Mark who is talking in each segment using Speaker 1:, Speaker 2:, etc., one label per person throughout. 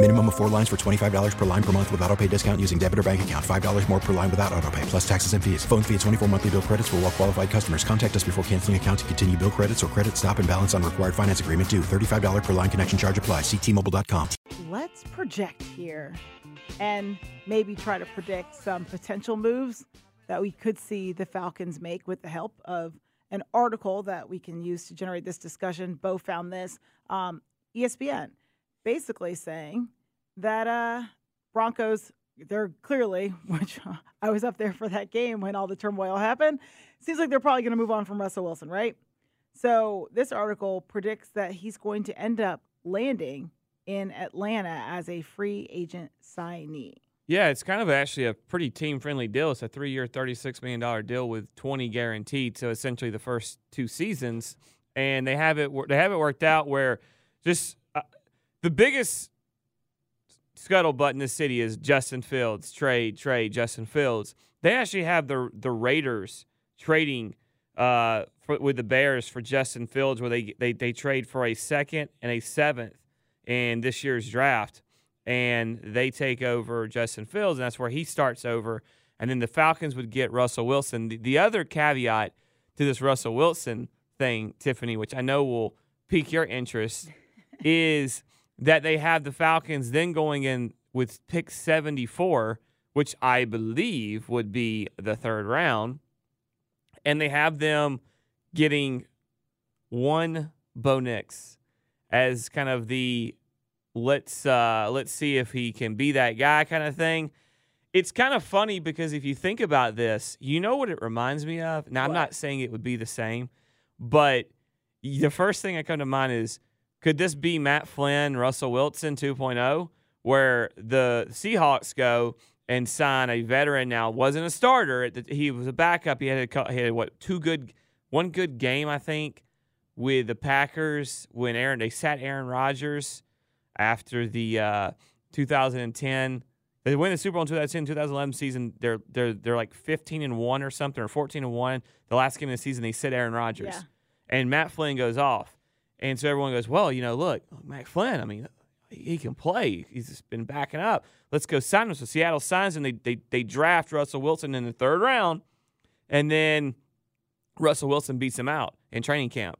Speaker 1: Minimum of four lines for $25 per line per month with auto pay discount using debit or bank account. $5 more per line without auto pay, plus taxes and fees. Phone fee at 24 monthly bill credits for all well qualified customers. Contact us before canceling account to continue bill credits or credit stop and balance on required finance agreement due. $35 per line connection charge apply. Ctmobile.com.
Speaker 2: Let's project here and maybe try to predict some potential moves that we could see the Falcons make with the help of an article that we can use to generate this discussion. Bo found this. Um, ESPN basically saying that uh, Broncos, they're clearly, which I was up there for that game when all the turmoil happened, seems like they're probably going to move on from Russell Wilson, right? So this article predicts that he's going to end up landing in Atlanta as a free agent signee.
Speaker 3: Yeah, it's kind of actually a pretty team friendly deal. It's a three year, $36 million deal with 20 guaranteed. So essentially the first two seasons. And they have it, they have it worked out where just uh, the biggest scuttlebutt in the city is Justin Fields, trade, trade, Justin Fields. They actually have the, the Raiders trading uh, for, with the Bears for Justin Fields, where they, they, they trade for a second and a seventh in this year's draft and they take over Justin Fields, and that's where he starts over. And then the Falcons would get Russell Wilson. The, the other caveat to this Russell Wilson thing, Tiffany, which I know will pique your interest, is that they have the Falcons then going in with pick 74, which I believe would be the third round. And they have them getting one Bo Nix as kind of the let's uh, let's see if he can be that guy kind of thing. It's kind of funny because if you think about this, you know what it reminds me of. Now, I'm not saying it would be the same, but the first thing that come to mind is could this be Matt Flynn, Russell Wilson 2.0, where the Seahawks go and sign a veteran now wasn't a starter, he was a backup. He had a, he had what two good, one good game I think with the Packers when Aaron they sat Aaron Rodgers after the uh, 2010. They win the Super Bowl in 2010, 2011 season. They're they're they're like 15 and one or something, or 14 and one. The last game of the season, they sit Aaron Rodgers,
Speaker 2: Yeah.
Speaker 3: and Matt Flynn goes off, and so everyone goes, well, you know, look, Matt Flynn. I mean, he can play. He's just been backing up. Let's go sign him. So Seattle signs him. They they they draft Russell Wilson in the third round, and then Russell Wilson beats him out in training camp.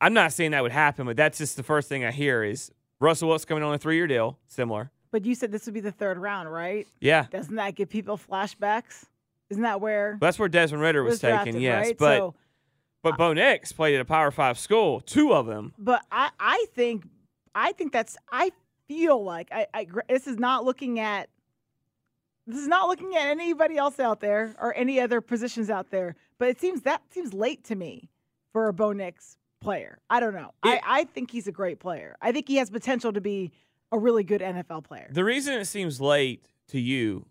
Speaker 3: I'm not saying that would happen, but that's just the first thing I hear is Russell Wilson coming on a three year deal, similar.
Speaker 2: But you said this would be the third round, right?
Speaker 3: Yeah.
Speaker 2: Doesn't that give people flashbacks? Isn't that where
Speaker 3: That's where Desmond
Speaker 2: Ridder
Speaker 3: was,
Speaker 2: was
Speaker 3: taken,
Speaker 2: drafted,
Speaker 3: yes.
Speaker 2: right?
Speaker 3: But
Speaker 2: so,
Speaker 3: but Bo Nix played at a Power Five school, two of them.
Speaker 2: but I, I think, I think that's, I feel like I, I, this is not looking at, this is not looking at anybody else out there or any other positions out there. But it seems that seems late to me for a Bo Nix player. I don't know. I, I think he's a great player. I think he has potential to be a really good NFL player.
Speaker 3: The reason it seems late to you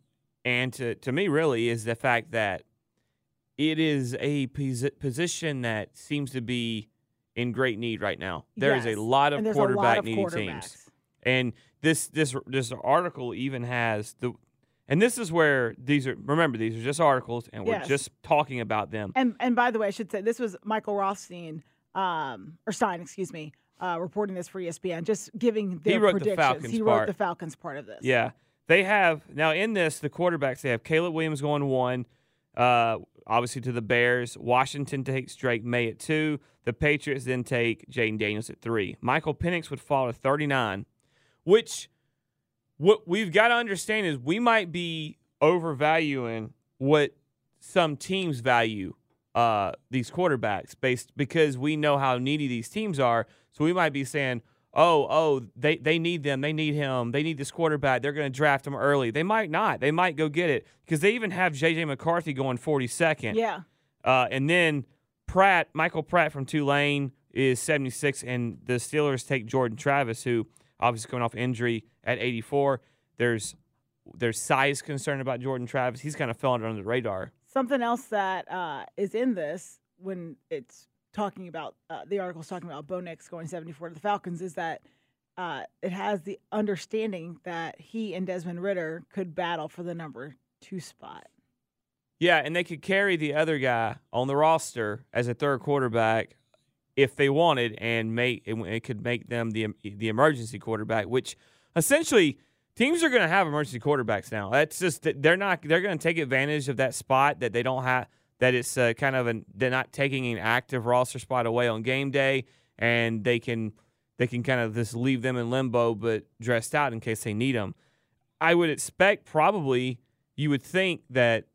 Speaker 3: and to, to me really is the fact that it is a posi- position that seems to be in great need right now. There is
Speaker 2: Yes,
Speaker 3: a lot of
Speaker 2: lot
Speaker 3: quarterback
Speaker 2: of
Speaker 3: needy teams. And this this this article even has the and this is where these are remember these are just articles and we're
Speaker 2: Yes.
Speaker 3: just talking about them.
Speaker 2: And and by the way, I should say this was Michael Rothstein, um, or Stein, excuse me, uh, reporting this for ESPN, just giving their
Speaker 3: wrote the
Speaker 2: predictions.
Speaker 3: Falcons
Speaker 2: he wrote
Speaker 3: part.
Speaker 2: the Falcons part of this.
Speaker 3: Yeah. They have now in this the quarterbacks they have Caleb Williams going one, uh, obviously to the Bears. Washington takes Drake Maye at two. The Patriots then take Jayden Daniels at three. Michael Penix would fall to thirty nine, which what we've got to understand is we might be overvaluing what some teams value uh, these quarterbacks based because we know how needy these teams are. So we might be saying, oh, oh, they, they need them. They need him. They need this quarterback. They're going to draft him early. They might not. They might go get it because they even have J.J. McCarthy going 42nd.
Speaker 2: Yeah.
Speaker 3: Uh, and then Pratt, Michael Pratt from Tulane is 76, and the Steelers take Jordan Travis, who obviously coming off injury at 84. There's there's size concern about Jordan Travis. He's kind of fallen under the radar.
Speaker 2: Something else that uh, is in this when it's talking about uh, the article's talking about Bo Nix going 74 to the Falcons is that uh, it has the understanding that he and Desmond Ridder could battle for the number two spot.
Speaker 3: Yeah, and they could carry the other guy on the roster as a third quarterback if they wanted, and make it, it could make them the the emergency quarterback, which essentially teams are going to have emergency quarterbacks now. That's just they're not they're going to take advantage of that spot that they don't have that it's uh, kind of an they're not taking an active roster spot away on game day, and they can they can kind of just leave them in limbo, but dressed out in case they need them. I would expect probably you would think that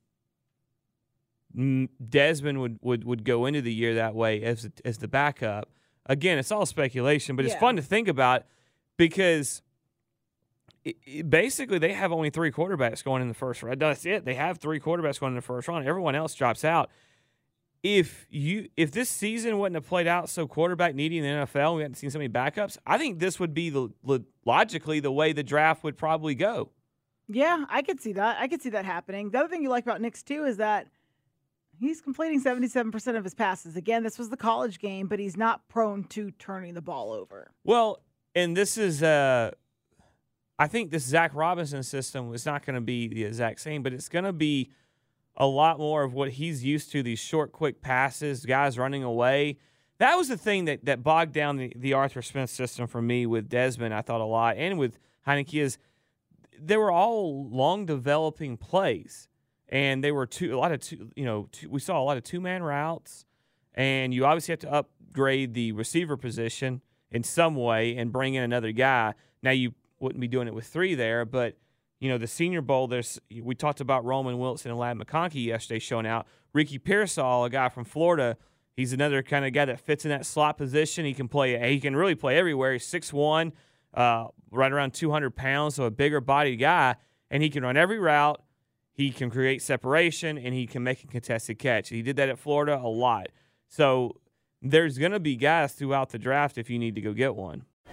Speaker 3: Desmond would, would, would go into the year that way as as the backup. Again, it's all speculation, but it's fun to think about because basically they have only three quarterbacks going in the first round. That's it. They have three quarterbacks going in the first round. Everyone else drops out. If you if this season wouldn't have played out so quarterback needy in the NFL, we hadn't seen so many backups. I think this would be the logically the way the draft would probably go.
Speaker 2: Yeah, I could see that. I could see that happening. The other thing you like about Nix too is that he's completing 77% of his passes. Again, this was the college game, but he's not prone to turning the ball over.
Speaker 3: Well, and this is uh I think this Zac Robinson system is not going to be the exact same, but it's going to be a lot more of what he's used to these short, quick passes, guys running away. That was the thing that, that bogged down the, the Arthur Smith system for me with Desmond, I thought a lot, and with Heinicke is they were all long developing plays. And they were two a lot of two, you know, two, we saw a lot of two man routes, and you obviously have to upgrade the receiver position in some way and bring in another guy. Now you wouldn't be doing it with three there, but you know the Senior Bowl. There's we talked about Roman Wilson and Ladd McConkey yesterday showing out. Ricky Pearsall, a guy from Florida, he's another kind of guy that fits in that slot position. He can play. He can really play everywhere. He's six one, uh, right around 200 pounds, so a bigger bodied guy, and he can run every route. He can create separation and he can make a contested catch. He did that at Florida a lot. So there's going to be guys throughout the draft if you need to go get one.